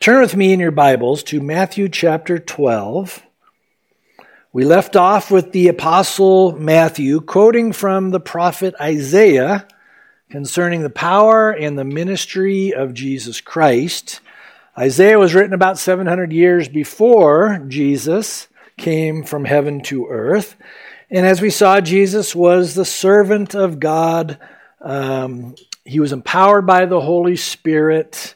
Turn with me in your Bibles to Matthew chapter 12. We left off with the Apostle Matthew quoting from the prophet Isaiah concerning the power and the ministry of Jesus Christ. Isaiah was written about 700 years before Jesus came from heaven to earth. And as we saw, Jesus was the servant of God. Um, he was empowered by the Holy Spirit.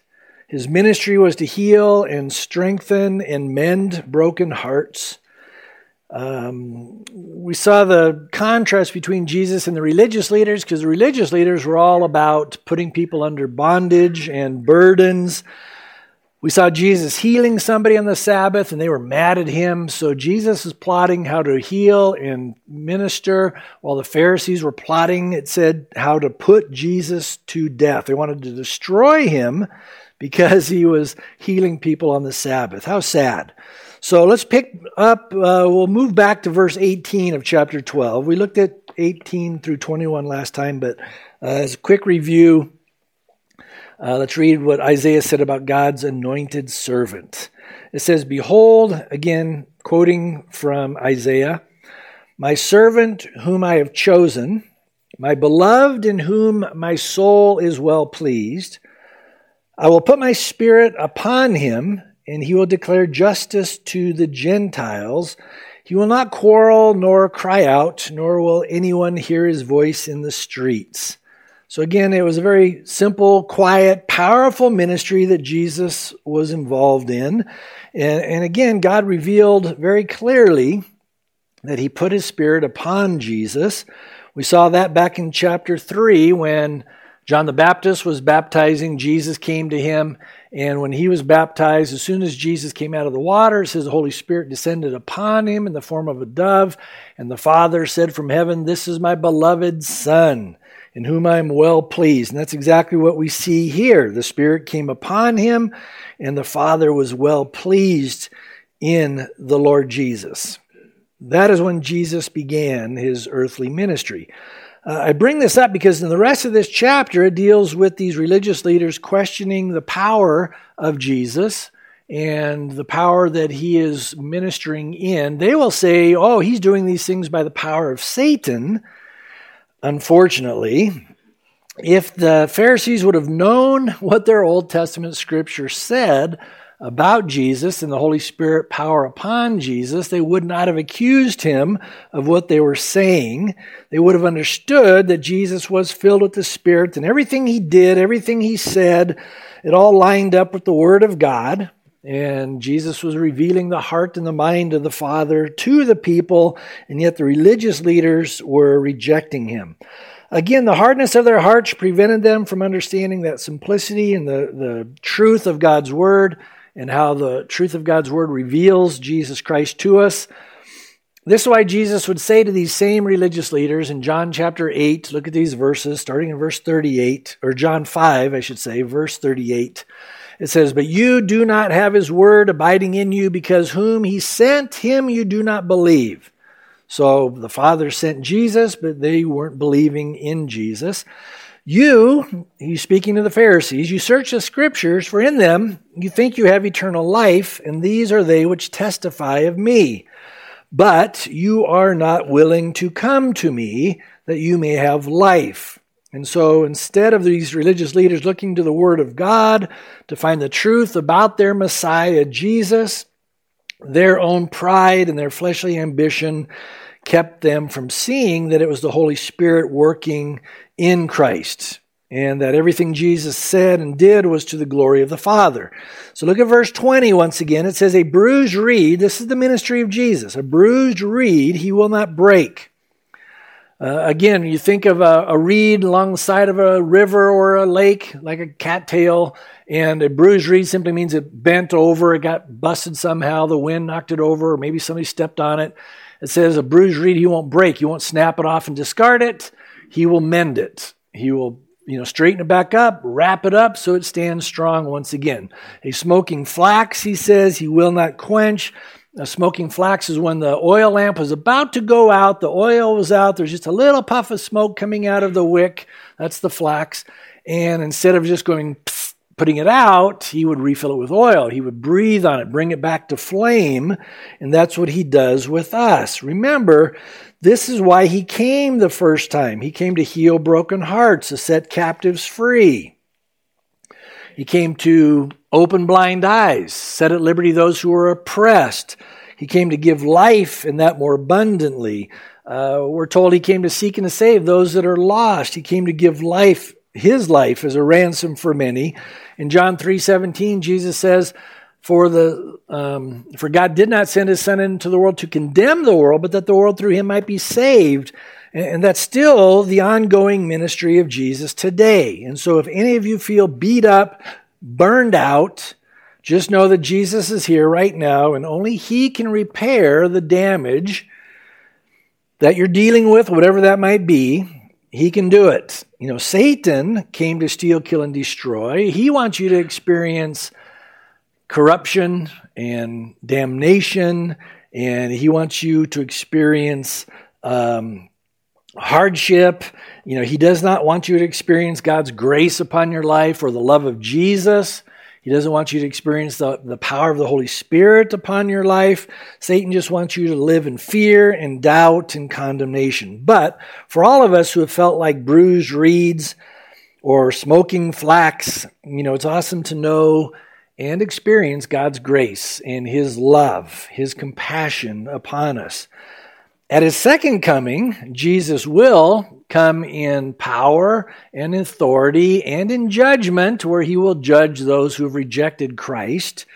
His ministry was to heal and strengthen and mend broken hearts. Um, we saw the contrast between Jesus and the religious leaders because the religious leaders were all about putting people under bondage and burdens. We saw Jesus healing somebody on the Sabbath and they were mad at him. So Jesus is plotting how to heal and minister while the Pharisees were plotting, it said, how to put Jesus to death. They wanted to destroy him because he was healing people on the Sabbath. How sad. So let's pick up, uh, we'll move back to verse 18 of chapter 12. We looked at 18 through 21 last time, but uh, as a quick review, uh, let's read what Isaiah said about God's anointed servant. It says, Behold, again, quoting from Isaiah, my servant whom I have chosen, my beloved in whom my soul is well pleased. I will put my spirit upon him, and he will declare justice to the Gentiles. He will not quarrel nor cry out, nor will anyone hear his voice in the streets. So, again, it was a very simple, quiet, powerful ministry that Jesus was involved in. And, and, again, God revealed very clearly that He put His Spirit upon Jesus. We saw that back in chapter 3 when John the Baptist was baptizing, Jesus came to him. And when he was baptized, as soon as Jesus came out of the water, it says the Holy Spirit descended upon him in the form of a dove. And the Father said from heaven, This is my beloved Son in whom I am well pleased. And that's exactly what we see here. The Spirit came upon him, and the Father was well pleased in the Lord Jesus. That is when Jesus began his earthly ministry. Uh, I bring this up because in the rest of this chapter, it deals with these religious leaders questioning the power of Jesus and the power that he is ministering in. They will say, oh, he's doing these things by the power of Satan. Unfortunately, if the Pharisees would have known what their Old Testament scripture said about Jesus and the Holy Spirit power upon Jesus, they would not have accused him of what they were saying. They would have understood that Jesus was filled with the Spirit and everything he did, everything he said, it all lined up with the Word of God. And Jesus was revealing the heart and the mind of the Father to the people, and yet the religious leaders were rejecting him. Again, the hardness of their hearts prevented them from understanding that simplicity and the, the truth of God's Word and how the truth of God's Word reveals Jesus Christ to us. This is why Jesus would say to these same religious leaders in John chapter 8, look at these verses, starting in verse 38, or John 5, I should say, verse 38. It says, But you do not have his word abiding in you, because whom he sent, him you do not believe. So the Father sent Jesus, but they weren't believing in Jesus. You, he's speaking to the Pharisees, you search the scriptures, for in them you think you have eternal life, and these are they which testify of me. But you are not willing to come to me that you may have life. And so instead of these religious leaders looking to the Word of God to find the truth about their Messiah, Jesus, their own pride and their fleshly ambition kept them from seeing that it was the Holy Spirit working in Christ and that everything Jesus said and did was to the glory of the Father. So look at verse 20 once again. It says, A bruised reed, this is the ministry of Jesus, a bruised reed he will not break uh, again, you think of a, a, reed alongside of a river or a lake, like a cattail, and a bruised reed simply means it bent over, it got busted somehow, the wind knocked it over, or maybe somebody stepped on it. It says a bruised reed he won't break, he won't snap it off and discard it, he will mend it. He will you know, straighten it back up, wrap it up so it stands strong once again. A smoking flax, he says, he will not quench. Now, smoking flax is when the oil lamp was about to go out, the oil was out, there's just a little puff of smoke coming out of the wick. That's the flax. And instead of just going putting it out, he would refill it with oil. He would breathe on it, bring it back to flame, and that's what he does with us. Remember, this is why he came the first time. He came to heal broken hearts, to set captives free. He came to open blind eyes, set at liberty those who were oppressed. He came to give life and that more abundantly. Uh, we're told he came to seek and to save those that are lost. He came to give life, his life, as a ransom for many. In John three seventeen, Jesus says, "For the um, for God did not send His Son into the world to condemn the world, but that the world through Him might be saved." And that's still the ongoing ministry of Jesus today. And so, if any of you feel beat up, burned out, just know that Jesus is here right now, and only He can repair the damage that you're dealing with, whatever that might be, he can do it. You know, Satan came to steal, kill, and destroy. He wants you to experience corruption and damnation, and he wants you to experience um, hardship. You know, he does not want you to experience God's grace upon your life or the love of Jesus. He doesn't want you to experience the, the power of the Holy Spirit upon your life. Satan just wants you to live in fear and doubt and condemnation. But for all of us who have felt like bruised reeds or smoking flax, you know, it's awesome to know and experience God's grace and His love, His compassion upon us. At His second coming, Jesus will come in power and authority and in judgment, where he will judge those who have rejected Christ.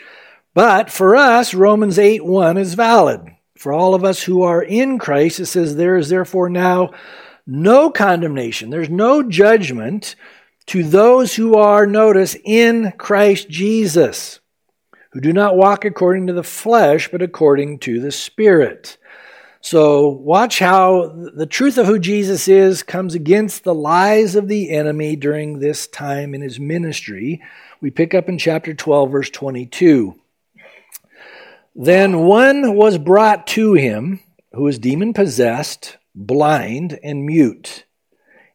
But for us, Romans 8 1 is valid. For all of us who are in Christ, it says, There is therefore now no condemnation, there's no judgment to those who are, notice, in Christ Jesus, who do not walk according to the flesh, but according to the Spirit. So watch how the truth of who Jesus is comes against the lies of the enemy during this time in his ministry. We pick up in chapter 12, verse 22. Then one was brought to him who was demon possessed, blind, and mute,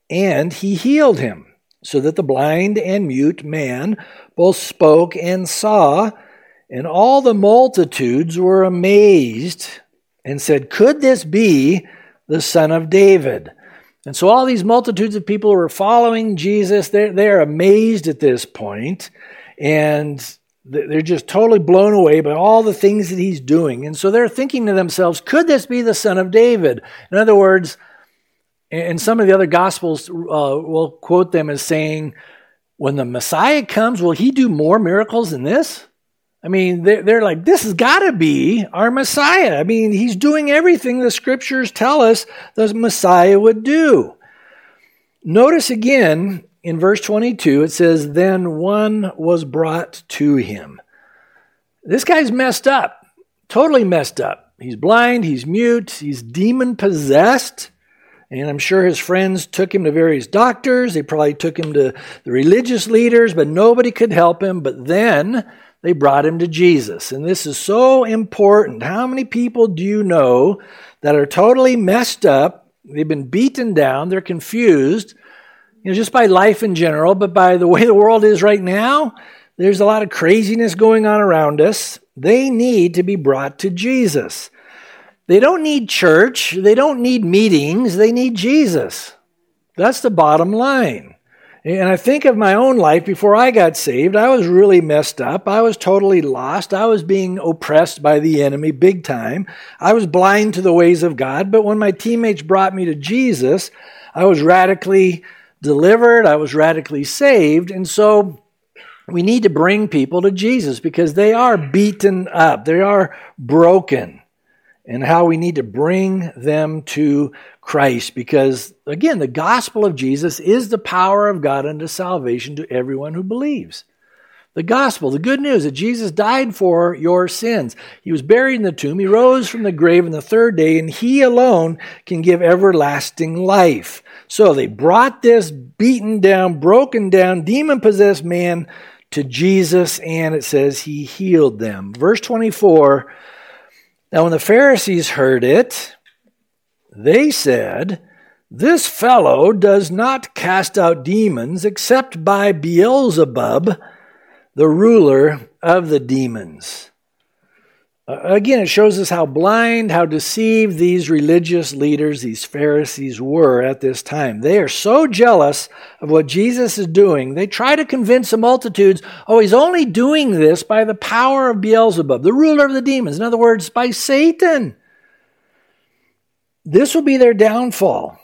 and he healed him, so that the blind and mute man both spoke and saw, and all the multitudes were amazed and said, Could this be the son of David? And so all these multitudes of people who are following Jesus, they're, they're amazed at this point, and they're just totally blown away by all the things that he's doing. And so they're thinking to themselves, could this be the son of David? In other words, and some of the other gospels uh, will quote them as saying, when the Messiah comes, will he do more miracles than this? I mean, they're, they're like, this has got to be our Messiah. I mean, he's doing everything the scriptures tell us the Messiah would do. Notice again in verse 22, it says, Then one was brought to him. This guy's messed up, totally messed up. He's blind, he's mute, he's demon possessed. And I'm sure his friends took him to various doctors. They probably took him to the religious leaders, but nobody could help him. But then they brought him to Jesus. And this is so important. How many people do you know that are totally messed up? They've been beaten down, they're confused, you know, just by life in general, but by the way the world is right now. There's a lot of craziness going on around us. They need to be brought to Jesus. They don't need church, they don't need meetings, they need Jesus. That's the bottom line. And I think of my own life before I got saved. I was really messed up. I was totally lost. I was being oppressed by the enemy big time. I was blind to the ways of God. But when my teammates brought me to Jesus, I was radically delivered. I was radically saved. And so we need to bring people to Jesus because they are beaten up. They are broken and how we need to bring them to Christ because, again, the gospel of Jesus is the power of God unto salvation to everyone who believes. The gospel, the good news that Jesus died for your sins. He was buried in the tomb. He rose from the grave on the third day, and He alone can give everlasting life. So they brought this beaten down, broken down, demon possessed man to Jesus, and it says He healed them. Verse 24 now, when the Pharisees heard it, they said, This fellow does not cast out demons except by Beelzebub, the ruler of the demons. Uh, again, it shows us how blind, how deceived these religious leaders, these Pharisees, were at this time. They are so jealous of what Jesus is doing, they try to convince the multitudes, oh, he's only doing this by the power of Beelzebub, the ruler of the demons. In other words, by Satan. This will be their downfall.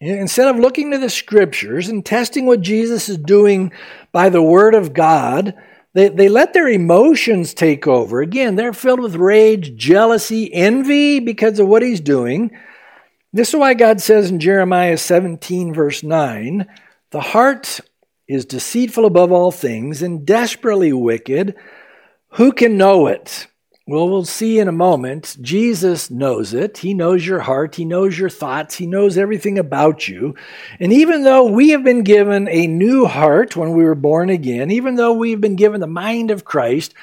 Instead of looking to the scriptures and testing what Jesus is doing by the word of God, they, they let their emotions take over. Again, they're filled with rage, jealousy, envy because of what he's doing. This is why God says in Jeremiah 17, verse 9, the heart is deceitful above all things and desperately wicked. Who can know it? Well, we'll see in a moment. Jesus knows it. He knows your heart. He knows your thoughts. He knows everything about you. And even though we have been given a new heart when we were born again, even though we've been given the mind of Christ,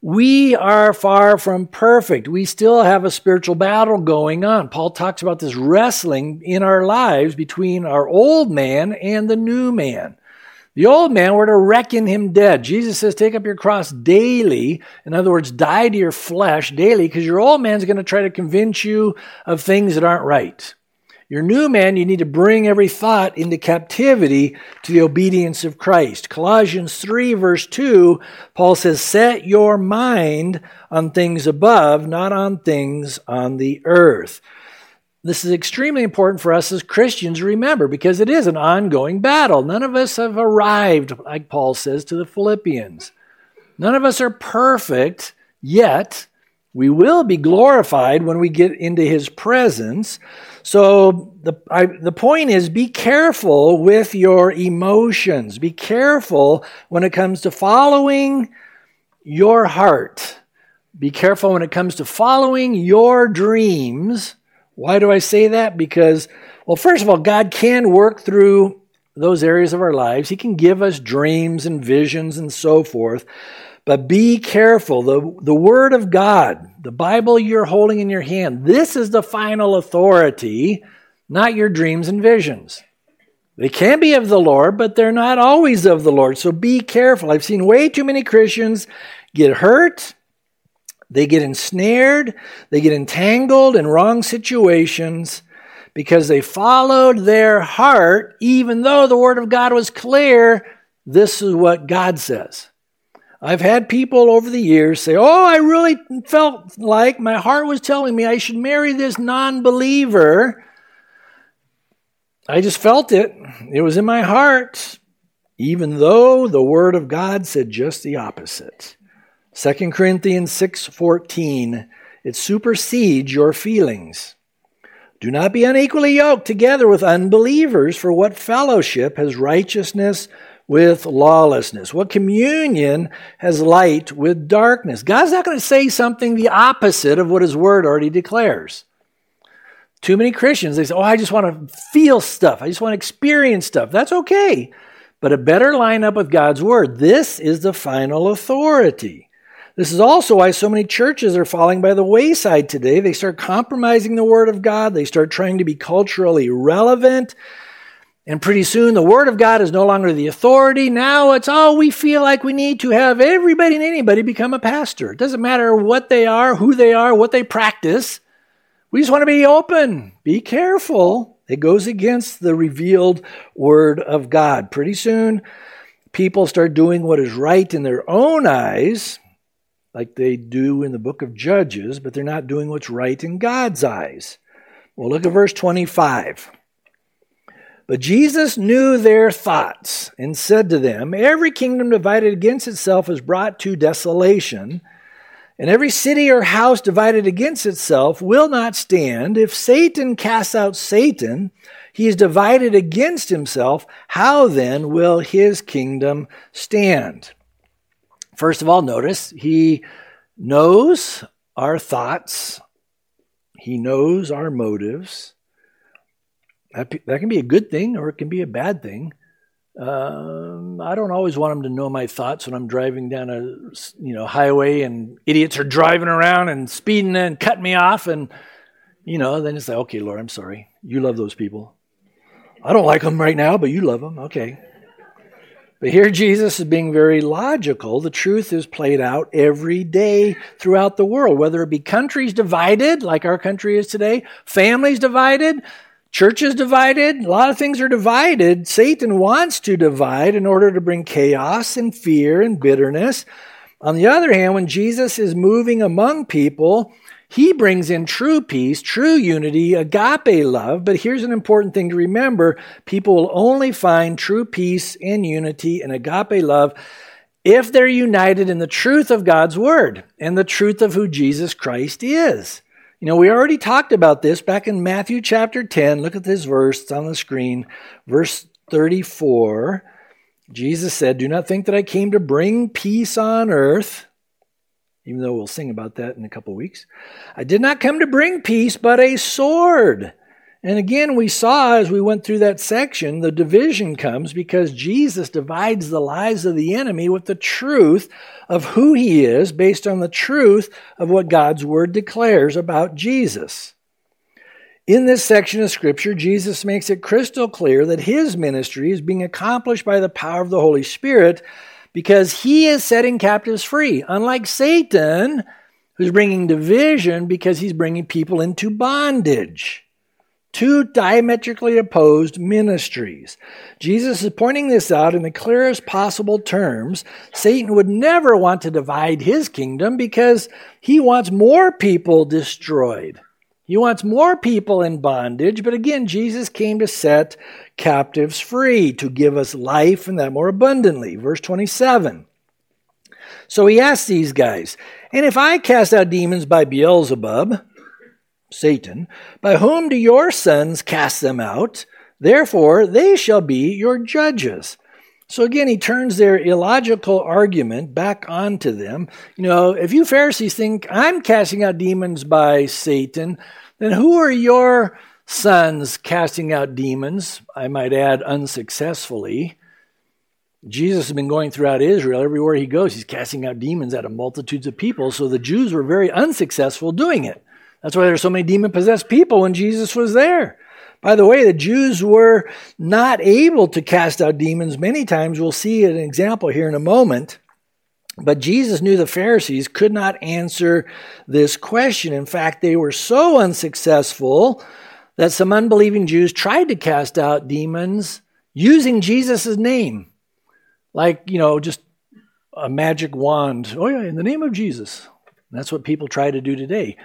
we are far from perfect. We still have a spiritual battle going on. Paul talks about this wrestling in our lives between our old man and the new man. The old man, we're to reckon him dead. Jesus says, take up your cross daily. In other words, die to your flesh daily, because your old man's going to try to convince you of things that aren't right. Your new man, you need to bring every thought into captivity to the obedience of Christ. Colossians 3, verse 2, Paul says, Set your mind on things above, not on things on the earth. This is extremely important for us as Christians to remember because it is an ongoing battle. None of us have arrived, like Paul says to the Philippians. None of us are perfect, yet we will be glorified when we get into his presence. So the, I, the point is be careful with your emotions. Be careful when it comes to following your heart. Be careful when it comes to following your dreams why do I say that? Because, well, first of all, God can work through those areas of our lives. He can give us dreams and visions and so forth. But be careful. The, the Word of God, the Bible you're holding in your hand, this is the final authority, not your dreams and visions. They can be of the Lord, but they're not always of the Lord. So be careful. I've seen way too many Christians get hurt they get ensnared, they get entangled in wrong situations because they followed their heart, even though the Word of God was clear. This is what God says. I've had people over the years say, Oh, I really felt like my heart was telling me I should marry this non believer. I just felt it. It was in my heart, even though the Word of God said just the opposite. 2 Corinthians 6:14 it supersedes your feelings. Do not be unequally yoked together with unbelievers, for what fellowship has righteousness with lawlessness? What communion has light with darkness? God's not going to say something the opposite of what his word already declares. Too many Christians, they say, Oh, I just want to feel stuff. I just want to experience stuff. That's okay. But it better line up with God's word. This is the final authority. This is also why so many churches are falling by the wayside today. They start compromising the Word of God, they start trying to be culturally relevant. And pretty soon the Word of God is no longer the authority. Now it's, oh, we feel like we need to have everybody and anybody become a pastor. It doesn't matter what they are, who they are, what they practice. We just want to be open. Be careful. It goes against the revealed Word of God. Pretty soon, people start doing what is right in their own eyes like they do in the book of Judges, but they're not doing what's right in God's eyes. Well, look at verse 25. But Jesus knew their thoughts and said to them, Every kingdom divided against itself is brought to desolation, and every city or house divided against itself will not stand. If Satan casts out Satan, he is divided against himself. How then will his kingdom stand? First of all, notice he knows our thoughts, he knows our motives. That, that can be a good thing or it can be a bad thing. Um, I don't always want him to know my thoughts when I'm driving down a you know highway and idiots are driving around and speeding and cutting me off and you know then it's like okay Lord I'm sorry. You love those people. I don't like them right now but you love them okay But here Jesus is being very logical. The truth is played out every day throughout the world, whether it be countries divided, like our country is today, families divided, churches divided, a lot of things are divided. Satan wants to divide in order to bring chaos and fear and bitterness. On the other hand, when Jesus is moving among people, he brings in true peace, true unity, agape love. But here's an important thing to remember people will only find true peace and unity and agape love if they're united in the truth of God's word and the truth of who Jesus Christ is. You know, we already talked about this back in Matthew chapter 10. Look at this verse, it's on the screen. Verse 34. Jesus said, Do not think that I came to bring peace on earth even though we'll sing about that in a couple weeks. I did not come to bring peace, but a sword. And again, we saw as we went through that section, the division comes because Jesus divides the lies of the enemy with the truth of who he is based on the truth of what God's word declares about Jesus. In this section of scripture, Jesus makes it crystal clear that his ministry is being accomplished by the power of the Holy Spirit because he is setting captives free, unlike Satan, who's bringing division because he's bringing people into bondage. Two diametrically opposed ministries. Jesus is pointing this out in the clearest possible terms. Satan would never want to divide his kingdom because he wants more people destroyed. He wants more people in bondage, but again, Jesus came to set captives free, to give us life and that more abundantly. Verse 27. So he asked these guys, And if I cast out demons by Beelzebub, Satan, by whom do your sons cast them out? Therefore, they shall be your judges. So again, he turns their illogical argument back onto them. You know, if you Pharisees think I'm casting out demons by Satan, then who are your sons casting out demons? I might add, unsuccessfully. Jesus has been going throughout Israel. Everywhere he goes, he's casting out demons out of multitudes of people. So the Jews were very unsuccessful doing it. That's why there's so many demon possessed people when Jesus was there. By the way, the Jews were not able to cast out demons many times. We'll see an example here in a moment. But Jesus knew the Pharisees could not answer this question. In fact, they were so unsuccessful that some unbelieving Jews tried to cast out demons using Jesus' name. Like, you know, just a magic wand. Oh, yeah, in the name of Jesus. That's what people try to do today.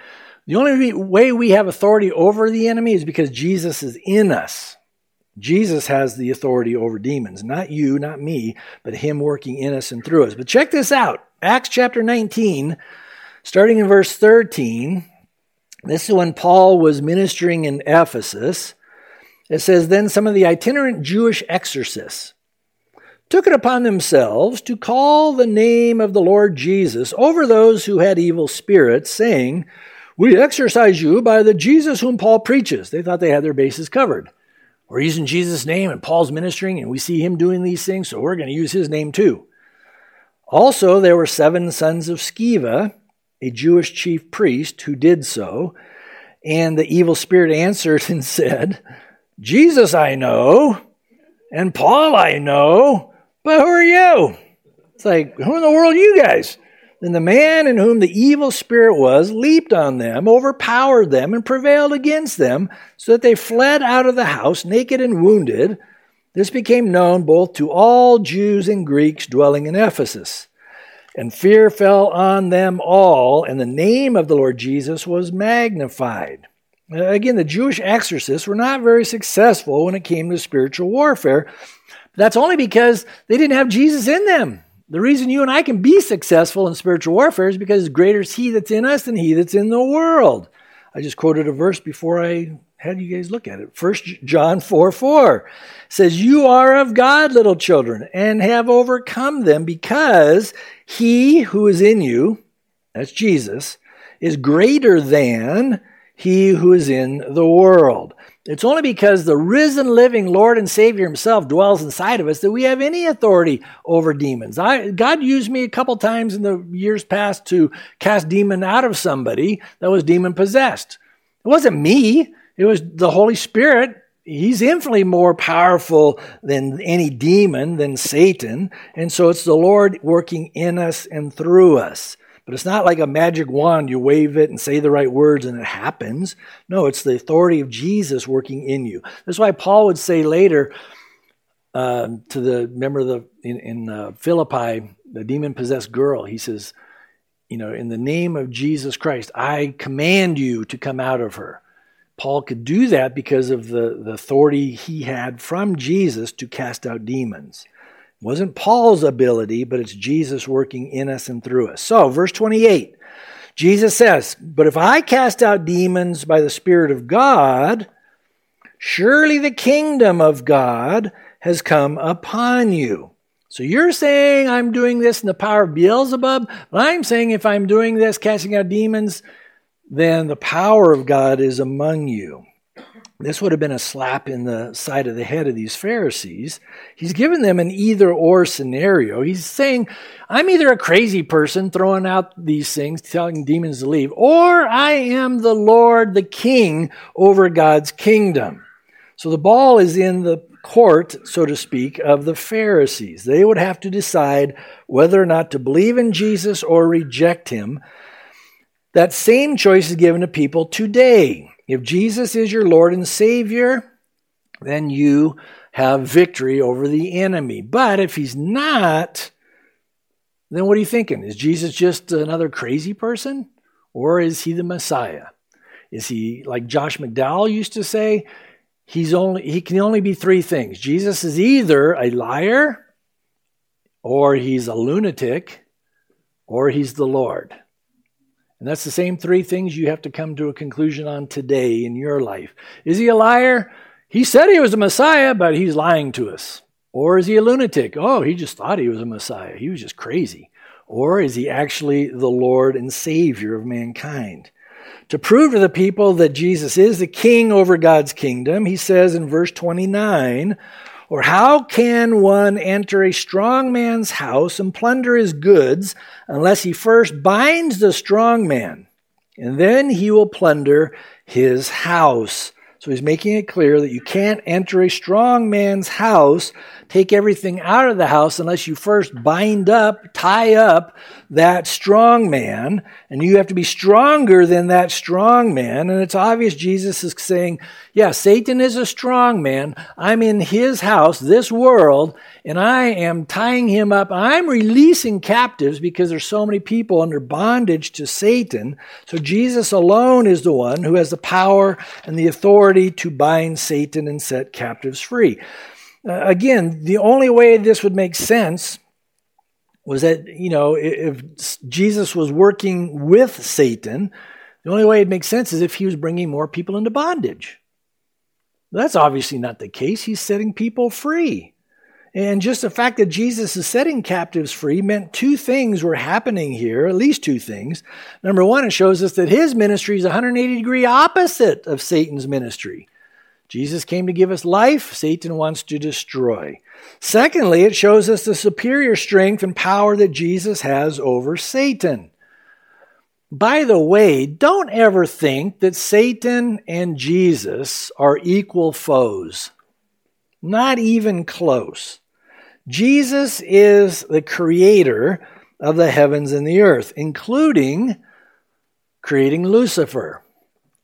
The only way we have authority over the enemy is because Jesus is in us. Jesus has the authority over demons, not you, not me, but him working in us and through us. But check this out Acts chapter 19, starting in verse 13. This is when Paul was ministering in Ephesus. It says, Then some of the itinerant Jewish exorcists took it upon themselves to call the name of the Lord Jesus over those who had evil spirits, saying, we exorcise you by the Jesus whom Paul preaches. They thought they had their bases covered. We're using Jesus' name and Paul's ministering, and we see him doing these things, so we're going to use his name too. Also, there were seven sons of Sceva, a Jewish chief priest, who did so. And the evil spirit answered and said, Jesus I know, and Paul I know, but who are you? It's like, who in the world are you guys? Then the man in whom the evil spirit was leaped on them, overpowered them, and prevailed against them, so that they fled out of the house naked and wounded. This became known both to all Jews and Greeks dwelling in Ephesus. And fear fell on them all, and the name of the Lord Jesus was magnified. Again, the Jewish exorcists were not very successful when it came to spiritual warfare. That's only because they didn't have Jesus in them. The reason you and I can be successful in spiritual warfare is because greater is He that's in us than He that's in the world. I just quoted a verse before I had you guys look at it. First John 4 4 says, You are of God, little children, and have overcome them because he who is in you, that's Jesus, is greater than he who is in the world. It's only because the risen, living Lord and Savior Himself dwells inside of us that we have any authority over demons. I, God used me a couple times in the years past to cast demon out of somebody that was demon possessed. It wasn't me, it was the Holy Spirit he's infinitely more powerful than any demon, than Satan. And so it's the Lord working in us and through us. But it's not like a magic wand. You wave it and say the right words and it happens. No, it's the authority of Jesus working in you. That's why Paul would say later uh, to the member of the in, in uh, Philippi, the demon possessed girl. He says, "You know, in the name of Jesus Christ, I command you to come out of her." Paul could do that because of the, the authority he had from Jesus to cast out demons. Wasn't Paul's ability, but it's Jesus working in us and through us. So, verse 28, Jesus says, But if I cast out demons by the Spirit of God, surely the kingdom of God has come upon you. So you're saying I'm doing this in the power of Beelzebub, but I'm saying if I'm doing this, casting out demons, then the power of God is among you. This would have been a slap in the side of the head of these Pharisees. He's given them an either or scenario. He's saying, I'm either a crazy person throwing out these things, telling demons to leave, or I am the Lord, the King over God's kingdom. So the ball is in the court, so to speak, of the Pharisees. They would have to decide whether or not to believe in Jesus or reject him. That same choice is given to people today. If Jesus is your Lord and Savior, then you have victory over the enemy. But if he's not, then what are you thinking? Is Jesus just another crazy person? Or is he the Messiah? Is he, like Josh McDowell used to say, he's only he can only be three things. Jesus is either a liar, or he's a lunatic, or he's the Lord. And that's the same three things you have to come to a conclusion on today in your life. Is he a liar? He said he was a Messiah, but he's lying to us. Or is he a lunatic? Oh, he just thought he was a Messiah. He was just crazy. Or is he actually the Lord and Savior of mankind? To prove to the people that Jesus is the king over God's kingdom, he says in verse 29 or how can one enter a strong man's house and plunder his goods unless he first binds the strong man? And then he will plunder his house. So he's making it clear that you can't enter a strong man's house take everything out of the house unless you first bind up, tie up that strong man, and you have to be stronger than that strong man. And it's obvious Jesus is saying, yeah, Satan is a strong man. I'm in his house, this world, and I am tying him up. I'm releasing captives because there's so many people under bondage to Satan. So Jesus alone is the one who has the power and the authority to bind Satan and set captives free. Uh, again, the only way this would make sense was that, you know, if Jesus was working with Satan, the only way it makes sense is if he was bringing more people into bondage. That's obviously not the case. He's setting people free. And just the fact that Jesus is setting captives free meant two things were happening here, at least two things. Number one, it shows us that his ministry is 180 degree opposite of Satan's ministry. Jesus came to give us life, Satan wants to destroy. Secondly, it shows us the superior strength and power that Jesus has over Satan. By the way, don't ever think that Satan and Jesus are equal foes. Not even close. Jesus is the creator of the heavens and the earth, including creating Lucifer.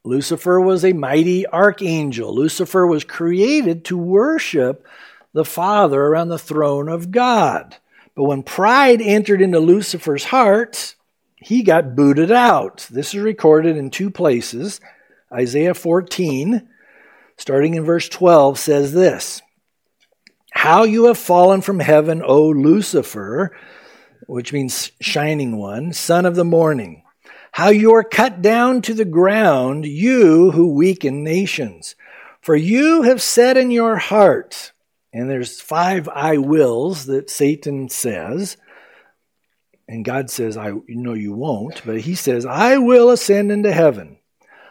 Lucifer was a mighty archangel. Lucifer was created to worship the Father around the throne of God. But when pride entered into Lucifer's heart, he got booted out. This is recorded in two places. Isaiah 14, starting in verse 12, says this How you have fallen from heaven, O Lucifer, which means shining one, son of the morning how you are cut down to the ground, you who weaken nations. For you have said in your heart, and there's five I wills that Satan says, and God says, I know you won't, but he says, I will ascend into heaven.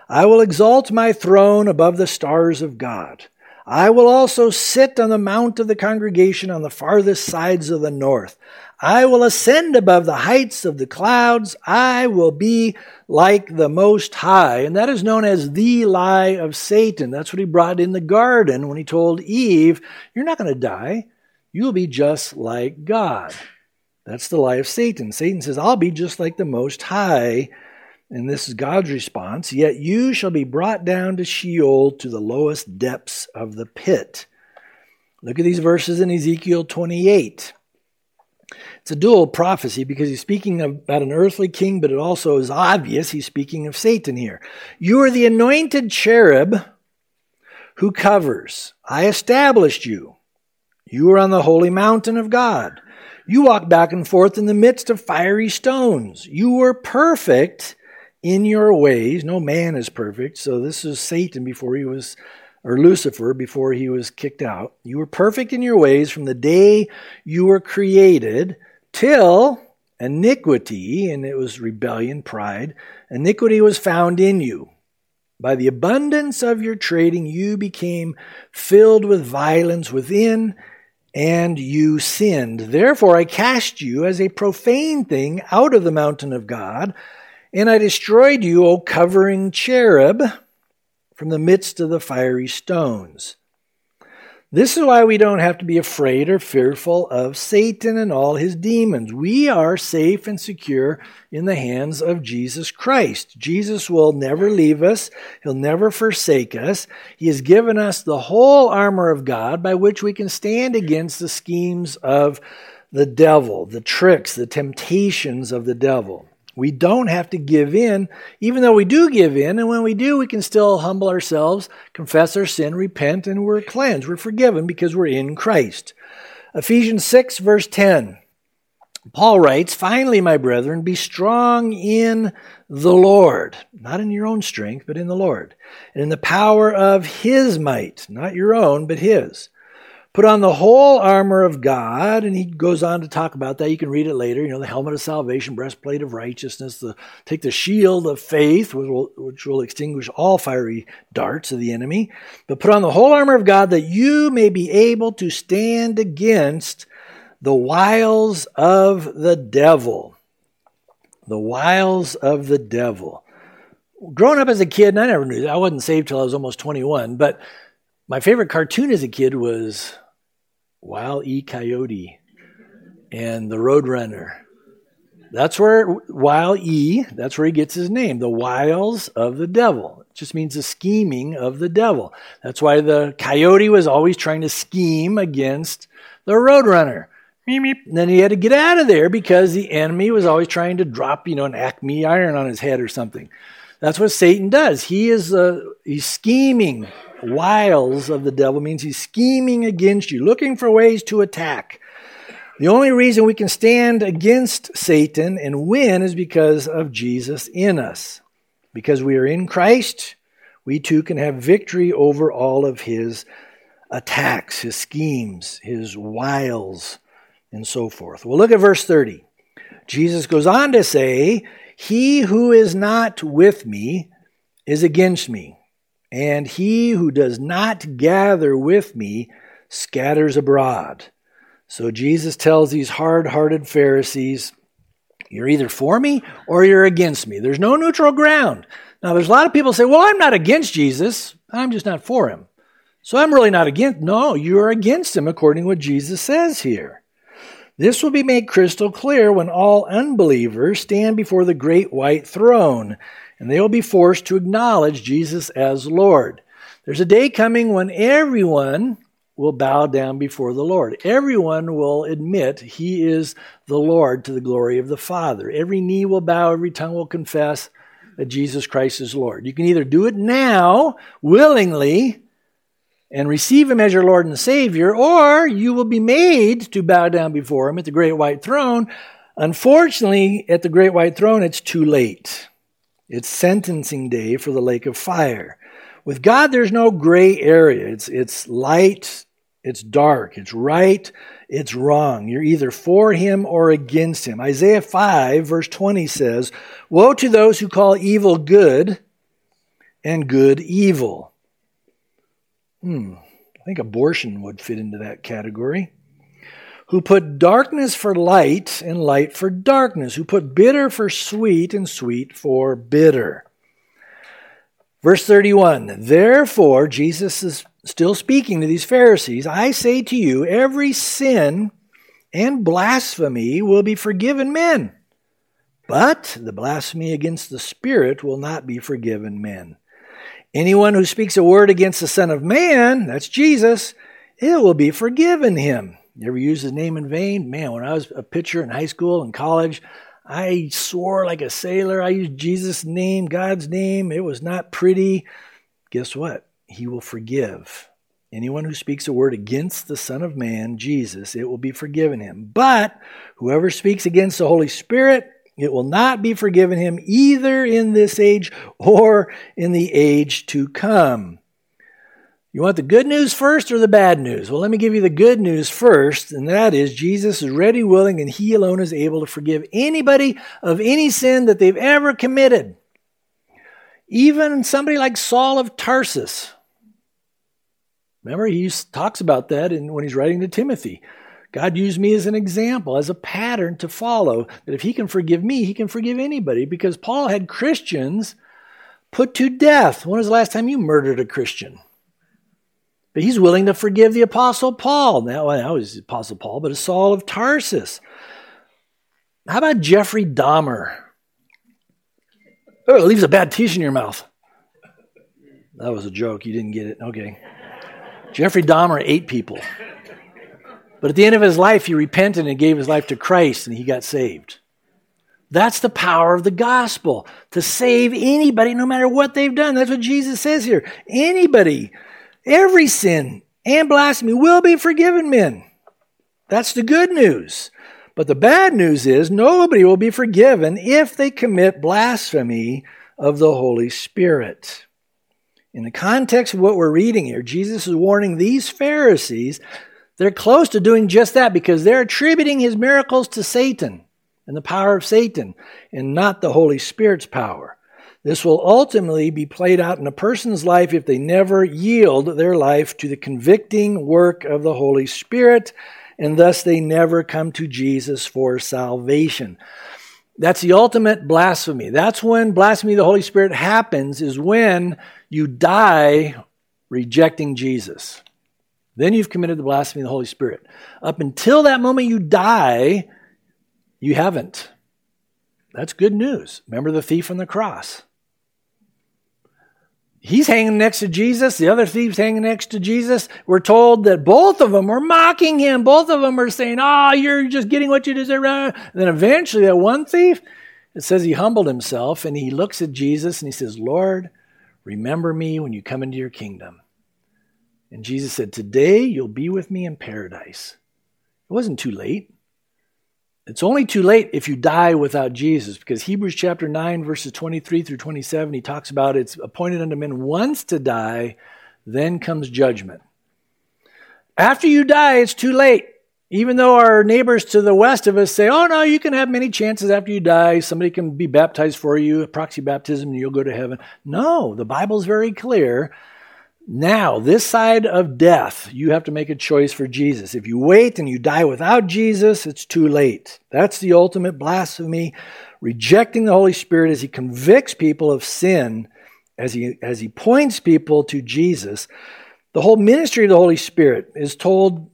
I will exalt my throne above the stars of God. I will also sit on the mount of the congregation on the farthest sides of the north. I will ascend above the heights of the clouds. I will be like the Most High. And that is known as the lie of Satan. That's what he brought in the garden when he told Eve, You're not going to die. You'll be just like God. That's the lie of Satan. Satan says, I'll be just like the Most High. And this is God's response Yet you shall be brought down to Sheol to the lowest depths of the pit. Look at these verses in Ezekiel 28. It's a dual prophecy because he's speaking about an earthly king, but it also is obvious he's speaking of Satan here. You are the anointed cherub who covers. I established you. You are on the holy mountain of God. You walk back and forth in the midst of fiery stones. You were perfect in your ways. No man is perfect. So this is Satan before he was, or Lucifer before he was kicked out. You were perfect in your ways from the day you were created till iniquity, and it was rebellion, pride, iniquity was found in you. By the abundance of your trading, you became filled with violence within, and you sinned. Therefore, I cast you as a profane thing out of the mountain of God and I destroyed you, O covering cherub, from the midst of the fiery stones. This is why we don't have to be afraid or fearful of Satan and all his demons. We are safe and secure in the hands of Jesus Christ. Jesus will never leave us, he'll never forsake us. He has given us the whole armor of God by which we can stand against the schemes of the devil, the tricks, the temptations of the devil. We don't have to give in, even though we do give in. And when we do, we can still humble ourselves, confess our sin, repent, and we're cleansed. We're forgiven because we're in Christ. Ephesians 6, verse 10. Paul writes, Finally, my brethren, be strong in the Lord, not in your own strength, but in the Lord, and in the power of his might, not your own, but his. Put on the whole armor of God, and he goes on to talk about that. You can read it later. You know, the helmet of salvation, breastplate of righteousness, the, take the shield of faith, which will, which will extinguish all fiery darts of the enemy. But put on the whole armor of God that you may be able to stand against the wiles of the devil. The wiles of the devil. Growing up as a kid, and I never knew that. I wasn't saved till I was almost 21, but my favorite cartoon as a kid was Wile E. Coyote and the Roadrunner. That's where Wile E, that's where he gets his name, the wiles of the devil. It just means the scheming of the devil. That's why the coyote was always trying to scheme against the Roadrunner. And then he had to get out of there because the enemy was always trying to drop, you know, an acme iron on his head or something. That's what Satan does. He is uh, he's scheming wiles of the devil means he's scheming against you, looking for ways to attack. The only reason we can stand against Satan and win is because of Jesus in us. Because we are in Christ, we too can have victory over all of his attacks, his schemes, his wiles, and so forth. Well, look at verse 30. Jesus goes on to say, He who is not with me is against me. And he who does not gather with me scatters abroad. So Jesus tells these hard hearted Pharisees, You're either for me or you're against me. There's no neutral ground. Now, there's a lot of people say, Well, I'm not against Jesus, I'm just not for him. So I'm really not against. No, you're against him according to what Jesus says here. This will be made crystal clear when all unbelievers stand before the great white throne and they will be forced to acknowledge Jesus as Lord. There's a day coming when everyone will bow down before the Lord. Everyone will admit he is the Lord to the glory of the Father. Every knee will bow, every tongue will confess that Jesus Christ is Lord. You can either do it now willingly and receive him as your Lord and Savior, or you will be made to bow down before him at the great white throne. Unfortunately, at the great white throne, it's too late. It's sentencing day for the lake of fire. With God, there's no gray area. It's, it's light, it's dark, it's right, it's wrong. You're either for him or against him. Isaiah 5, verse 20 says, Woe to those who call evil good and good evil. Hmm. I think abortion would fit into that category. Who put darkness for light and light for darkness. Who put bitter for sweet and sweet for bitter. Verse 31 Therefore, Jesus is still speaking to these Pharisees I say to you, every sin and blasphemy will be forgiven men, but the blasphemy against the Spirit will not be forgiven men. Anyone who speaks a word against the Son of Man, that's Jesus, it will be forgiven him. You ever use his name in vain? Man, when I was a pitcher in high school and college, I swore like a sailor. I used Jesus' name, God's name. It was not pretty. Guess what? He will forgive. Anyone who speaks a word against the Son of Man, Jesus, it will be forgiven him. But whoever speaks against the Holy Spirit, it will not be forgiven him either in this age or in the age to come. You want the good news first or the bad news? Well, let me give you the good news first, and that is Jesus is ready, willing, and He alone is able to forgive anybody of any sin that they've ever committed. Even somebody like Saul of Tarsus. Remember, he talks about that in, when he's writing to Timothy. God used me as an example, as a pattern to follow, that if He can forgive me, He can forgive anybody. Because Paul had Christians put to death. When was the last time you murdered a Christian? But he's willing to forgive the Apostle Paul. Now, now he's Apostle Paul, but a Saul of Tarsus. How about Jeffrey Dahmer? Oh, it leaves a bad taste in your mouth. That was a joke. You didn't get it. Okay. Jeffrey Dahmer ate people. But at the end of his life, he repented and gave his life to Christ and he got saved. That's the power of the gospel to save anybody, no matter what they've done. That's what Jesus says here. Anybody, every sin and blasphemy will be forgiven men. That's the good news. But the bad news is nobody will be forgiven if they commit blasphemy of the Holy Spirit. In the context of what we're reading here, Jesus is warning these Pharisees they're close to doing just that because they're attributing his miracles to Satan and the power of Satan and not the Holy Spirit's power. This will ultimately be played out in a person's life if they never yield their life to the convicting work of the Holy Spirit and thus they never come to Jesus for salvation. That's the ultimate blasphemy. That's when blasphemy of the Holy Spirit happens, is when you die rejecting Jesus. Then you've committed the blasphemy of the Holy Spirit. Up until that moment you die, you haven't. That's good news. Remember the thief on the cross. He's hanging next to Jesus. The other thief's hanging next to Jesus. We're told that both of them are mocking him. Both of them are saying, Oh, you're just getting what you deserve. And then eventually, that one thief, it says he humbled himself and he looks at Jesus and he says, Lord, remember me when you come into your kingdom. And Jesus said, Today you'll be with me in paradise. It wasn't too late. It's only too late if you die without Jesus, because Hebrews chapter 9, verses 23 through 27, he talks about it's appointed unto men once to die, then comes judgment. After you die, it's too late. Even though our neighbors to the west of us say, oh no, you can have many chances after you die. Somebody can be baptized for you, proxy baptism, and you'll go to heaven. No, the Bible's very clear now, this side of death, you have to make a choice for Jesus. If you wait and you die without Jesus, it's too late. That's the ultimate blasphemy, rejecting the Holy Spirit as he convicts people of sin, as he, as he points people to Jesus. The whole ministry of the Holy Spirit is told,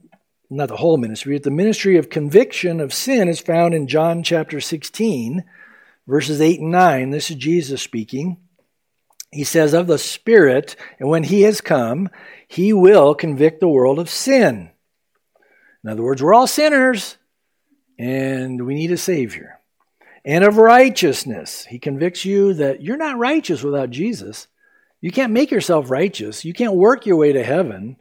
not the whole ministry, but the ministry of conviction of sin is found in John chapter 16, verses 8 and 9. This is Jesus speaking he says of the Spirit, and when He has come, He will convict the world of sin. In other words, we're all sinners, and we need a Savior. And of righteousness. He convicts you that you're not righteous without Jesus. You can't make yourself righteous. You can't work your way to heaven.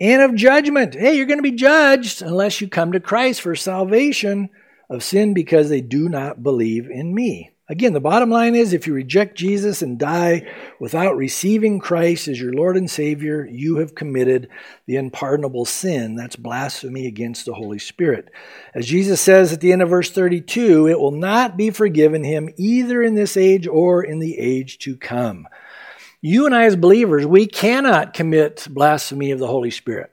And of judgment. Hey, you're going to be judged unless you come to Christ for salvation of sin because they do not believe in me. Again, the bottom line is if you reject Jesus and die without receiving Christ as your Lord and Savior, you have committed the unpardonable sin. That's blasphemy against the Holy Spirit. As Jesus says at the end of verse 32, it will not be forgiven him either in this age or in the age to come. You and I, as believers, we cannot commit blasphemy of the Holy Spirit.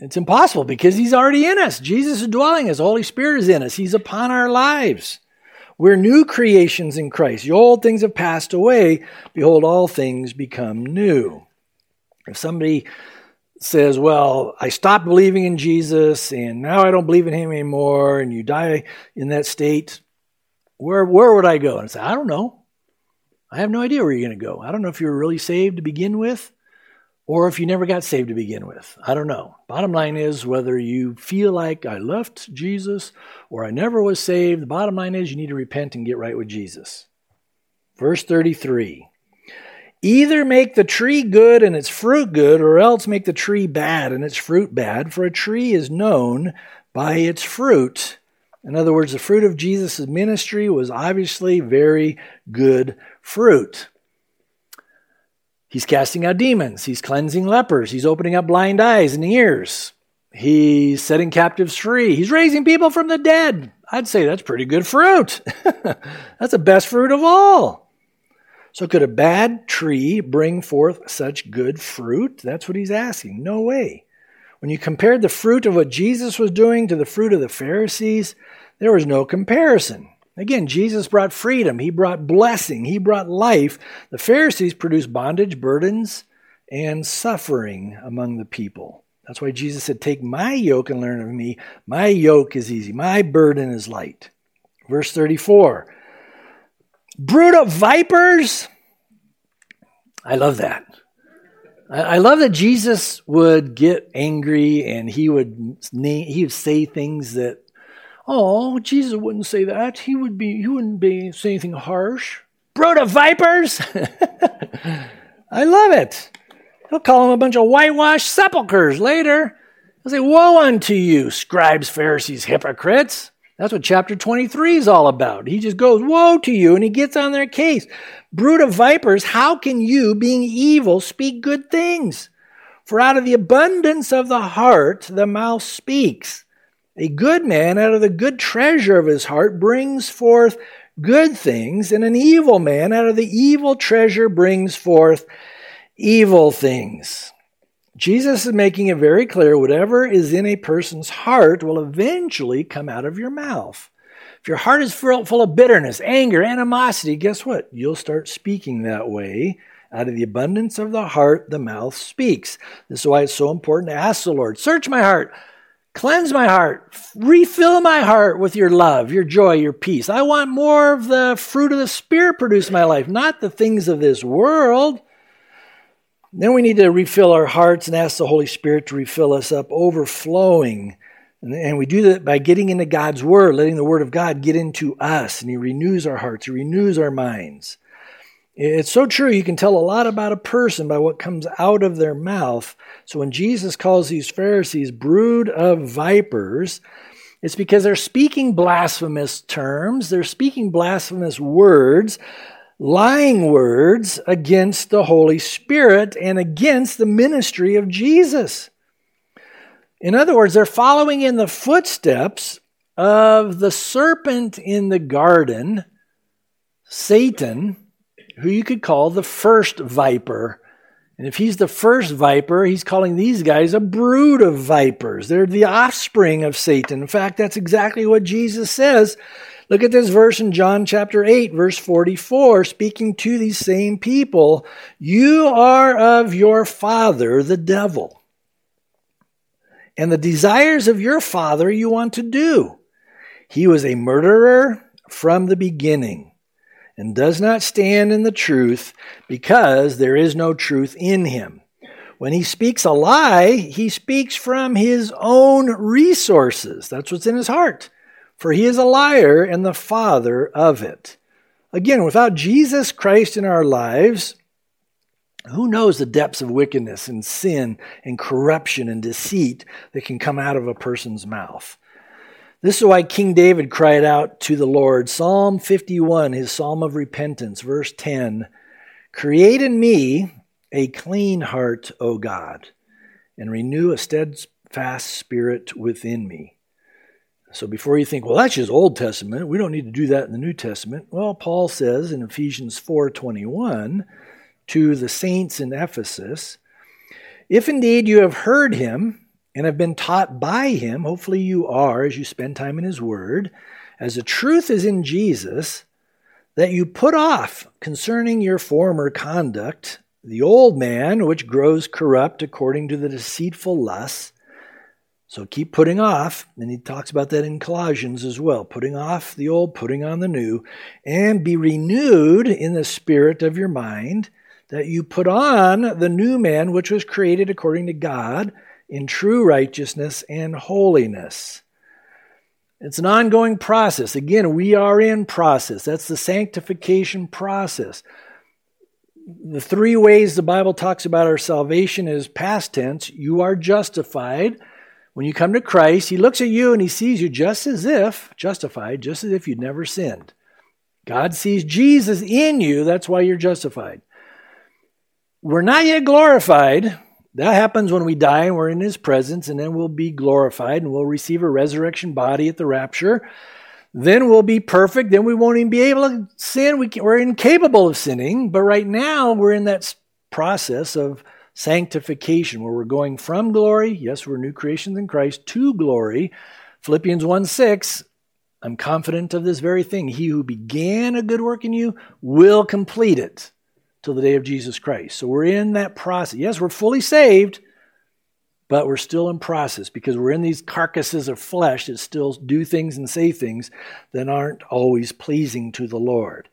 It's impossible because He's already in us. Jesus is dwelling us. The Holy Spirit is in us. He's upon our lives. We're new creations in Christ. The old things have passed away. Behold, all things become new. If somebody says, Well, I stopped believing in Jesus and now I don't believe in Him anymore, and you die in that state, where, where would I go? And I say, I don't know. I have no idea where you're going to go. I don't know if you're really saved to begin with or if you never got saved to begin with. I don't know. Bottom line is whether you feel like I left Jesus or I never was saved, the bottom line is you need to repent and get right with Jesus. Verse 33 Either make the tree good and its fruit good, or else make the tree bad and its fruit bad, for a tree is known by its fruit. In other words, the fruit of Jesus' ministry was obviously very good fruit. He's casting out demons. He's cleansing lepers. He's opening up blind eyes and ears. He's setting captives free. He's raising people from the dead. I'd say that's pretty good fruit. that's the best fruit of all. So, could a bad tree bring forth such good fruit? That's what he's asking. No way. When you compared the fruit of what Jesus was doing to the fruit of the Pharisees, there was no comparison. Again, Jesus brought freedom, he brought blessing, he brought life. The Pharisees produced bondage, burdens, and suffering among the people. That's why Jesus said, Take my yoke and learn of me. My yoke is easy, my burden is light. Verse 34 Brood of vipers. I love that. I love that Jesus would get angry and he would he would say things that Oh, Jesus wouldn't say that. He would be he wouldn't be say anything harsh. Brood of vipers. I love it. He'll call them a bunch of whitewashed sepulchres later. He'll say, Woe unto you, scribes, Pharisees, hypocrites. That's what chapter 23 is all about. He just goes, Woe to you, and he gets on their case. Brood of vipers, how can you, being evil, speak good things? For out of the abundance of the heart, the mouth speaks. A good man out of the good treasure of his heart brings forth good things, and an evil man out of the evil treasure brings forth evil things. Jesus is making it very clear whatever is in a person's heart will eventually come out of your mouth. If your heart is full of bitterness, anger, animosity, guess what? You'll start speaking that way. Out of the abundance of the heart, the mouth speaks. This is why it's so important to ask the Lord, Search my heart. Cleanse my heart. Refill my heart with your love, your joy, your peace. I want more of the fruit of the Spirit produced in my life, not the things of this world. Then we need to refill our hearts and ask the Holy Spirit to refill us up, overflowing. And we do that by getting into God's Word, letting the Word of God get into us, and He renews our hearts, He renews our minds. It's so true. You can tell a lot about a person by what comes out of their mouth. So when Jesus calls these Pharisees brood of vipers, it's because they're speaking blasphemous terms, they're speaking blasphemous words, lying words against the Holy Spirit and against the ministry of Jesus. In other words, they're following in the footsteps of the serpent in the garden, Satan who you could call the first viper. And if he's the first viper, he's calling these guys a brood of vipers. They're the offspring of Satan. In fact, that's exactly what Jesus says. Look at this verse in John chapter 8, verse 44, speaking to these same people. You are of your father, the devil. And the desires of your father you want to do. He was a murderer from the beginning and does not stand in the truth because there is no truth in him. When he speaks a lie, he speaks from his own resources. That's what's in his heart. For he is a liar and the father of it. Again, without Jesus Christ in our lives, who knows the depths of wickedness and sin and corruption and deceit that can come out of a person's mouth? This is why King David cried out to the Lord. Psalm 51, his psalm of repentance, verse 10 Create in me a clean heart, O God, and renew a steadfast spirit within me. So before you think, well, that's just Old Testament, we don't need to do that in the New Testament. Well, Paul says in Ephesians 4:21 to the saints in Ephesus, if indeed you have heard him and have been taught by him, hopefully you are as you spend time in his word, as the truth is in Jesus, that you put off concerning your former conduct the old man which grows corrupt according to the deceitful lusts. So keep putting off, and he talks about that in Colossians as well putting off the old, putting on the new, and be renewed in the spirit of your mind, that you put on the new man which was created according to God in true righteousness and holiness. It's an ongoing process. Again, we are in process. That's the sanctification process. The three ways the Bible talks about our salvation is past tense. You are justified. When you come to Christ, He looks at you and He sees you just as if, justified, just as if you'd never sinned. God sees Jesus in you. That's why you're justified. We're not yet glorified. That happens when we die and we're in his presence, and then we'll be glorified and we'll receive a resurrection body at the rapture. Then we'll be perfect. Then we won't even be able to sin. We are incapable of sinning. But right now, we're in that process of sanctification where we're going from glory. Yes, we're new creations in Christ to glory. Philippians 1 6. I'm confident of this very thing. He who began a good work in you will complete it till the day of Jesus Christ. So we're in that process. Yes, we're fully saved, but we're still in process because we're in these carcasses of flesh that still do things and say things that aren't always pleasing to the Lord.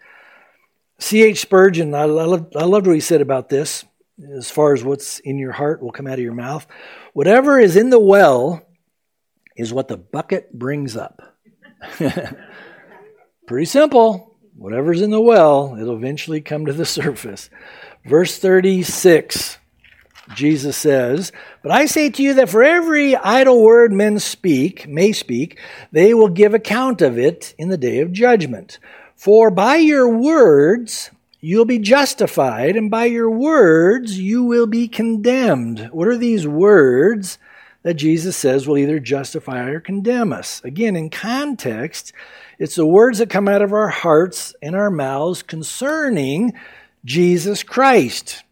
C.H. Spurgeon, I, loved, I loved what he said about this. As far as what's in your heart will come out of your mouth. Whatever is in the well is what the bucket brings up. Pretty simple. Whatever's in the well, it'll eventually come to the surface. Verse 36, Jesus says, But I say to you that for every idle word men speak, may speak, they will give account of it in the day of judgment. For by your words you'll be justified, and by your words you will be condemned. What are these words that Jesus says will either justify or condemn us? Again, in context, it's the words that come out of our hearts and our mouths concerning Jesus Christ.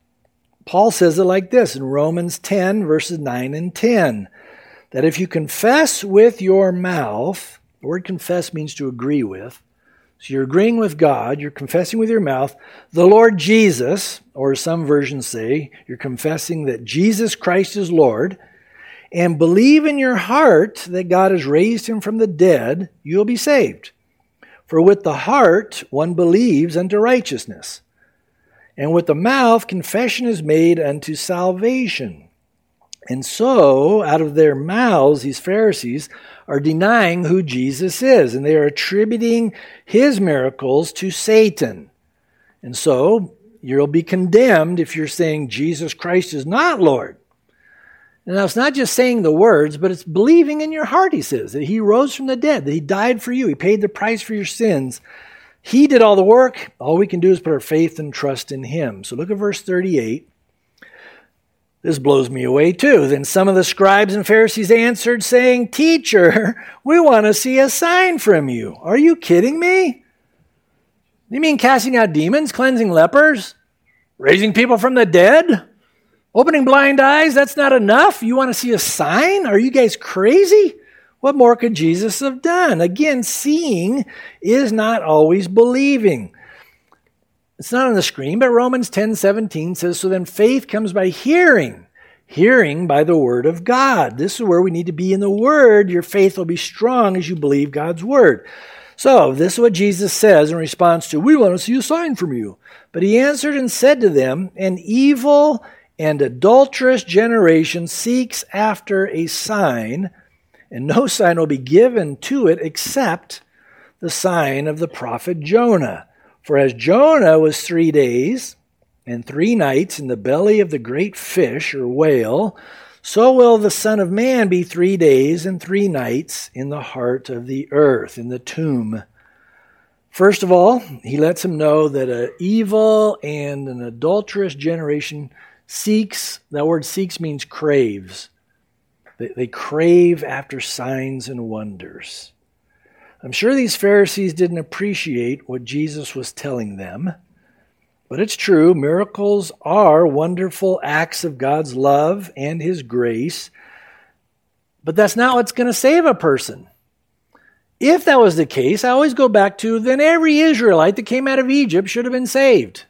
Paul says it like this in Romans 10, verses 9 and 10 that if you confess with your mouth, the word confess means to agree with. So you're agreeing with God, you're confessing with your mouth the Lord Jesus, or some versions say, you're confessing that Jesus Christ is Lord, and believe in your heart that God has raised him from the dead, you'll be saved. For with the heart one believes unto righteousness, and with the mouth confession is made unto salvation. And so, out of their mouths, these Pharisees are denying who Jesus is, and they are attributing his miracles to Satan. And so, you'll be condemned if you're saying Jesus Christ is not Lord. Now, it's not just saying the words, but it's believing in your heart, he says, that he rose from the dead, that he died for you, he paid the price for your sins. He did all the work. All we can do is put our faith and trust in him. So look at verse 38. This blows me away too. Then some of the scribes and Pharisees answered, saying, Teacher, we want to see a sign from you. Are you kidding me? You mean casting out demons, cleansing lepers, raising people from the dead? Opening blind eyes, that's not enough. You want to see a sign? Are you guys crazy? What more could Jesus have done? Again, seeing is not always believing. It's not on the screen, but Romans 10 17 says, So then faith comes by hearing, hearing by the word of God. This is where we need to be in the word. Your faith will be strong as you believe God's word. So, this is what Jesus says in response to, We want to see a sign from you. But he answered and said to them, An evil and adulterous generation seeks after a sign, and no sign will be given to it except the sign of the prophet Jonah. For as Jonah was three days and three nights in the belly of the great fish or whale, so will the Son of Man be three days and three nights in the heart of the earth, in the tomb. First of all, he lets him know that an evil and an adulterous generation Seeks, that word seeks means craves. They, they crave after signs and wonders. I'm sure these Pharisees didn't appreciate what Jesus was telling them. But it's true, miracles are wonderful acts of God's love and His grace. But that's not what's going to save a person. If that was the case, I always go back to then every Israelite that came out of Egypt should have been saved.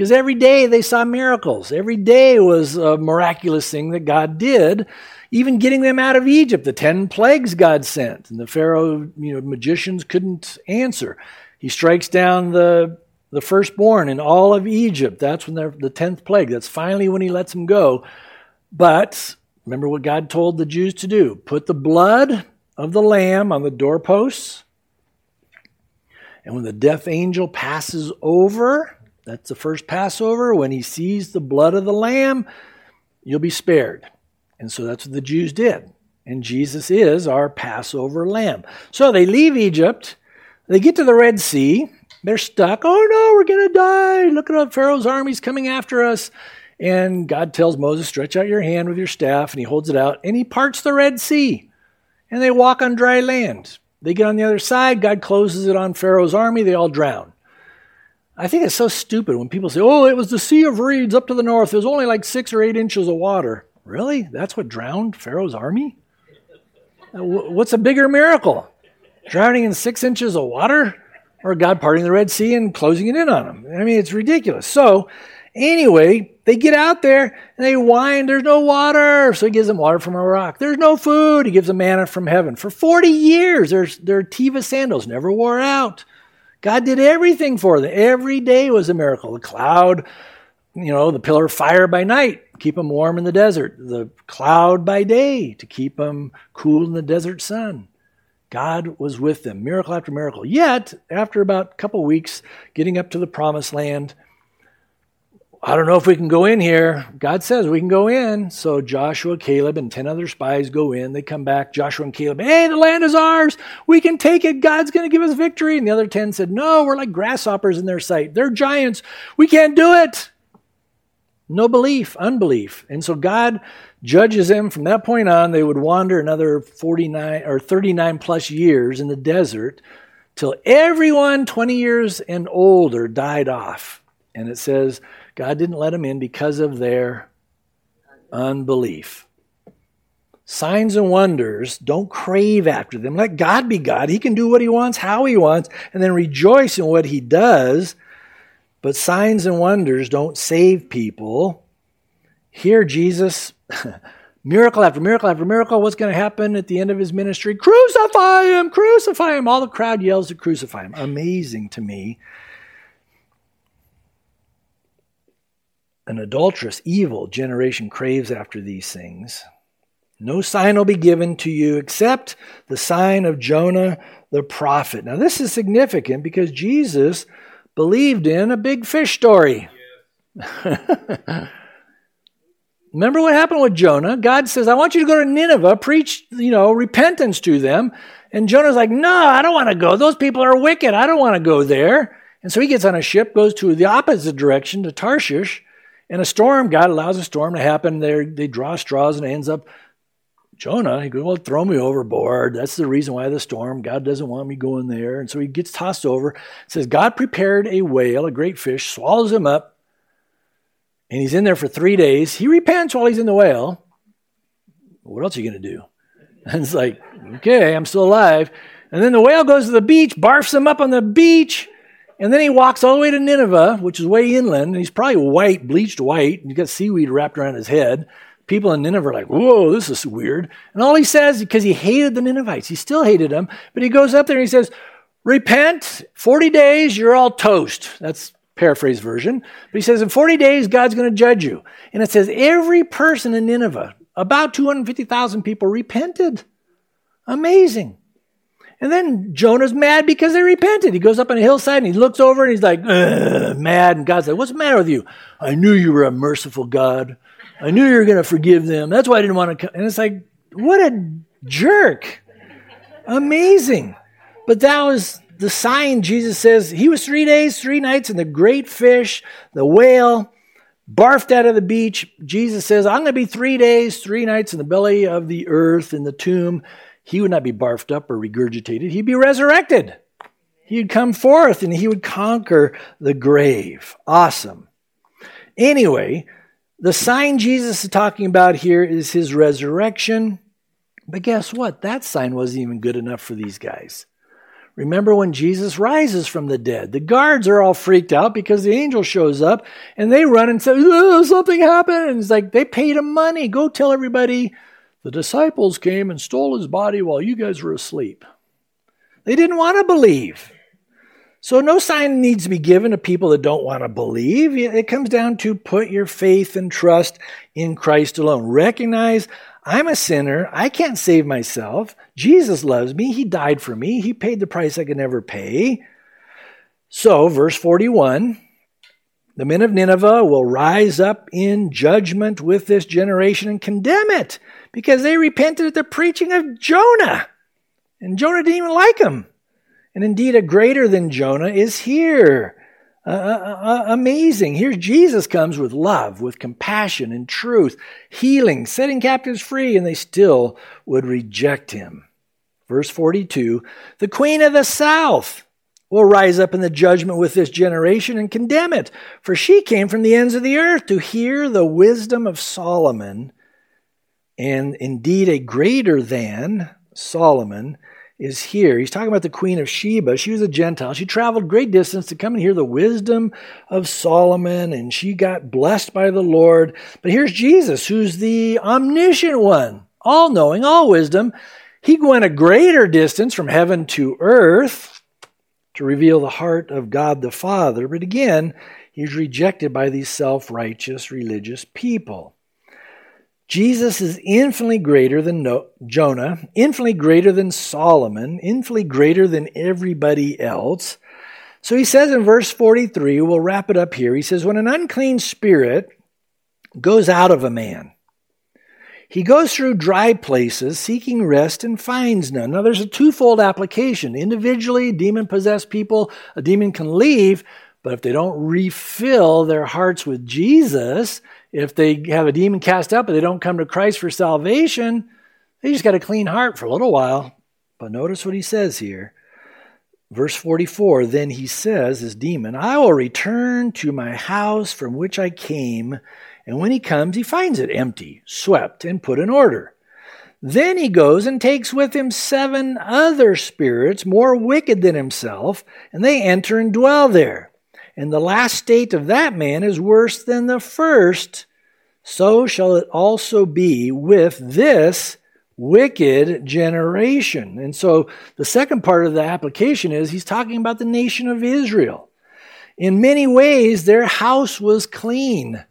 Because every day they saw miracles. Every day was a miraculous thing that God did, even getting them out of Egypt. The 10 plagues God sent, and the Pharaoh, you know, magicians couldn't answer. He strikes down the the firstborn in all of Egypt. That's when they're the tenth plague. That's finally when he lets them go. But remember what God told the Jews to do put the blood of the lamb on the doorposts. And when the death angel passes over, that's the first Passover, when he sees the blood of the lamb, you'll be spared. And so that's what the Jews did. And Jesus is our Passover lamb. So they leave Egypt, they get to the Red Sea, they're stuck. Oh no, we're going to die. Look at Pharaoh's armies coming after us. And God tells Moses, Stretch out your hand with your staff. And he holds it out and he parts the Red Sea. And they walk on dry land. They get on the other side. God closes it on Pharaoh's army. They all drown. I think it's so stupid when people say, oh, it was the Sea of Reeds up to the north. There's only like six or eight inches of water. Really? That's what drowned Pharaoh's army? Uh, what's a bigger miracle? Drowning in six inches of water? or God parting the Red Sea and closing it in on them. I mean, it's ridiculous. So, anyway, they get out there and they whine, there's no water. So he gives them water from a rock. There's no food. He gives them manna from heaven. For 40 years, their, Teva sandals never wore out. God did everything for them. Every day was a miracle. The cloud, you know, the pillar of fire by night, keep them warm in the desert. The cloud by day to keep them cool in the desert sun. God was with them, miracle after miracle. Yet, after about a couple weeks getting up to the promised land, I don't know if we can go in here. God says we can go in. So Joshua, Caleb, and 10 other spies go in. They come back. Joshua and Caleb, hey, the land is ours. We can take it. God's going to give us victory. And the other 10 said, no, we're like grasshoppers in their sight. They're giants. We can't do it. No belief, unbelief. And so God judges them from that point on. They would wander another 49 or 39 plus years in the desert till everyone 20 years and older died off. And it says God didn't let them in because of their unbelief. Signs and wonders, don't crave after them. Let God be God. He can do what He wants, how He wants, and then rejoice in what He does but signs and wonders don't save people. Here, Jesus, miracle after miracle after miracle, what's going to happen at the end of his ministry? Crucify him! Crucify him! All the crowd yells to crucify him. Amazing to me. An adulterous, evil generation craves after these things. No sign will be given to you except the sign of Jonah the prophet. Now, this is significant because Jesus believed in a big fish story. Remember what happened with Jonah? God says, I want you to go to Nineveh, preach, you know, repentance to them. And Jonah's like, no, I don't want to go. Those people are wicked. I don't want to go there. And so he gets on a ship, goes to the opposite direction to Tarshish, and a storm, God allows a storm to happen. There, they draw straws and it ends up Jonah, he goes, Well, throw me overboard. That's the reason why the storm. God doesn't want me going there. And so he gets tossed over. It says, God prepared a whale, a great fish, swallows him up, and he's in there for three days. He repents while he's in the whale. What else are you going to do? And it's like, okay, I'm still alive. And then the whale goes to the beach, barfs him up on the beach, and then he walks all the way to Nineveh, which is way inland, and he's probably white, bleached white, and he's got seaweed wrapped around his head people in Nineveh are like, whoa, this is weird. And all he says, because he hated the Ninevites, he still hated them, but he goes up there and he says, repent, 40 days, you're all toast. That's paraphrase version. But he says, in 40 days, God's going to judge you. And it says, every person in Nineveh, about 250,000 people repented. Amazing. And then Jonah's mad because they repented. He goes up on a hillside and he looks over and he's like, mad. And God's like, What's the matter with you? I knew you were a merciful God. I knew you were going to forgive them. That's why I didn't want to come. And it's like, what a jerk. Amazing. But that was the sign Jesus says he was three days, three nights in the great fish, the whale, barfed out of the beach. Jesus says, I'm going to be three days, three nights in the belly of the earth, in the tomb. He would not be barfed up or regurgitated, he'd be resurrected. He'd come forth and he would conquer the grave. Awesome. Anyway, the sign Jesus is talking about here is his resurrection. But guess what? That sign wasn't even good enough for these guys. Remember when Jesus rises from the dead? The guards are all freaked out because the angel shows up and they run and say, oh, Something happened. And it's like, they paid him money. Go tell everybody the disciples came and stole his body while you guys were asleep. They didn't want to believe. So, no sign needs to be given to people that don't want to believe. It comes down to put your faith and trust in Christ alone. Recognize I'm a sinner. I can't save myself. Jesus loves me. He died for me. He paid the price I could never pay. So, verse 41 the men of Nineveh will rise up in judgment with this generation and condemn it because they repented at the preaching of Jonah. And Jonah didn't even like him. And indeed, a greater than Jonah is here. Uh, uh, uh, amazing. Here Jesus comes with love, with compassion and truth, healing, setting captives free, and they still would reject him. Verse 42 The queen of the south will rise up in the judgment with this generation and condemn it, for she came from the ends of the earth to hear the wisdom of Solomon. And indeed, a greater than Solomon is here. He's talking about the Queen of Sheba. She was a Gentile. She traveled great distance to come and hear the wisdom of Solomon, and she got blessed by the Lord. But here's Jesus, who's the omniscient one, all knowing, all wisdom. He went a greater distance from heaven to earth to reveal the heart of God the Father. But again, he's rejected by these self righteous religious people. Jesus is infinitely greater than no- Jonah, infinitely greater than Solomon, infinitely greater than everybody else. So he says in verse 43, we'll wrap it up here. He says, When an unclean spirit goes out of a man, he goes through dry places seeking rest and finds none. Now, there's a twofold application. Individually, demon possessed people, a demon can leave, but if they don't refill their hearts with Jesus, if they have a demon cast out but they don't come to Christ for salvation, they just got a clean heart for a little while. But notice what he says here. Verse 44 Then he says, This demon, I will return to my house from which I came. And when he comes, he finds it empty, swept, and put in order. Then he goes and takes with him seven other spirits more wicked than himself, and they enter and dwell there and the last state of that man is worse than the first, so shall it also be with this wicked generation. And so the second part of the application is he's talking about the nation of Israel. In many ways, their house was clean.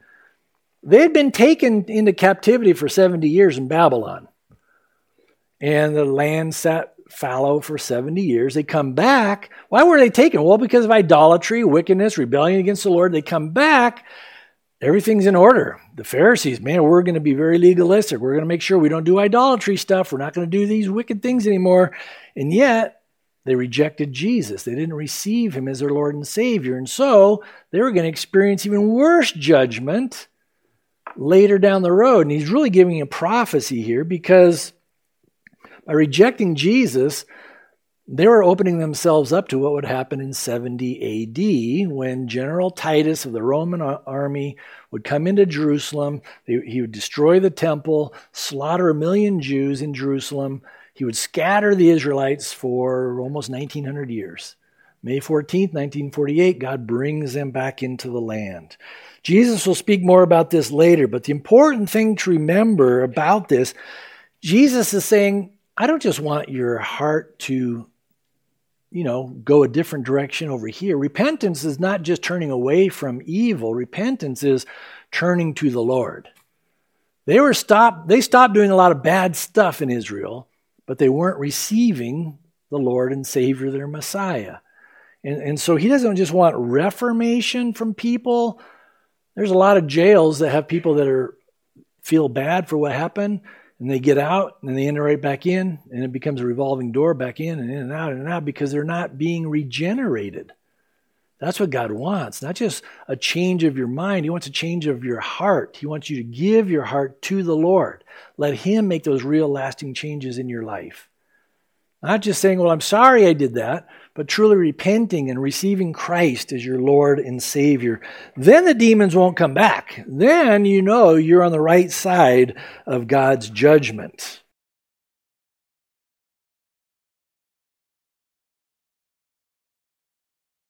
They had been taken into captivity for 70 years in Babylon. And the land sat fallow for 70 years. They come back. Why were they taken? Well, because of idolatry, wickedness, rebellion against the Lord. They come back. Everything's in order. The Pharisees, man, we're going to be very legalistic. We're going to make sure we don't do idolatry stuff. We're not going to do these wicked things anymore. And yet, they rejected Jesus. They didn't receive him as their Lord and Savior. And so, they were going to experience even worse judgment later down the road. And he's really giving a prophecy here because by rejecting Jesus, they were opening themselves up to what would happen in 70 AD when General Titus of the Roman army would come into Jerusalem. He would destroy the temple, slaughter a million Jews in Jerusalem. He would scatter the Israelites for almost 1900 years. May 14th, 1948, God brings them back into the land. Jesus will speak more about this later, but the important thing to remember about this, Jesus is saying, I don't just want your heart to, you know, go a different direction over here. Repentance is not just turning away from evil, repentance is turning to the Lord. They were stopped, they stopped doing a lot of bad stuff in Israel, but they weren't receiving the Lord and Savior, their Messiah. And, and so he doesn't just want reformation from people. There's a lot of jails that have people that are feel bad for what happened and they get out and they enter right back in and it becomes a revolving door back in and in and out and out because they're not being regenerated. That's what god wants not just a change of your mind. He wants a change of your heart. He wants you to give your heart to the lord. Let him make those real lasting changes in your life. Not just saying, well, I'm sorry I did that, but truly repenting and receiving Christ as your Lord and Savior. Then the demons won't come back. Then you know you're on the right side of God's judgment.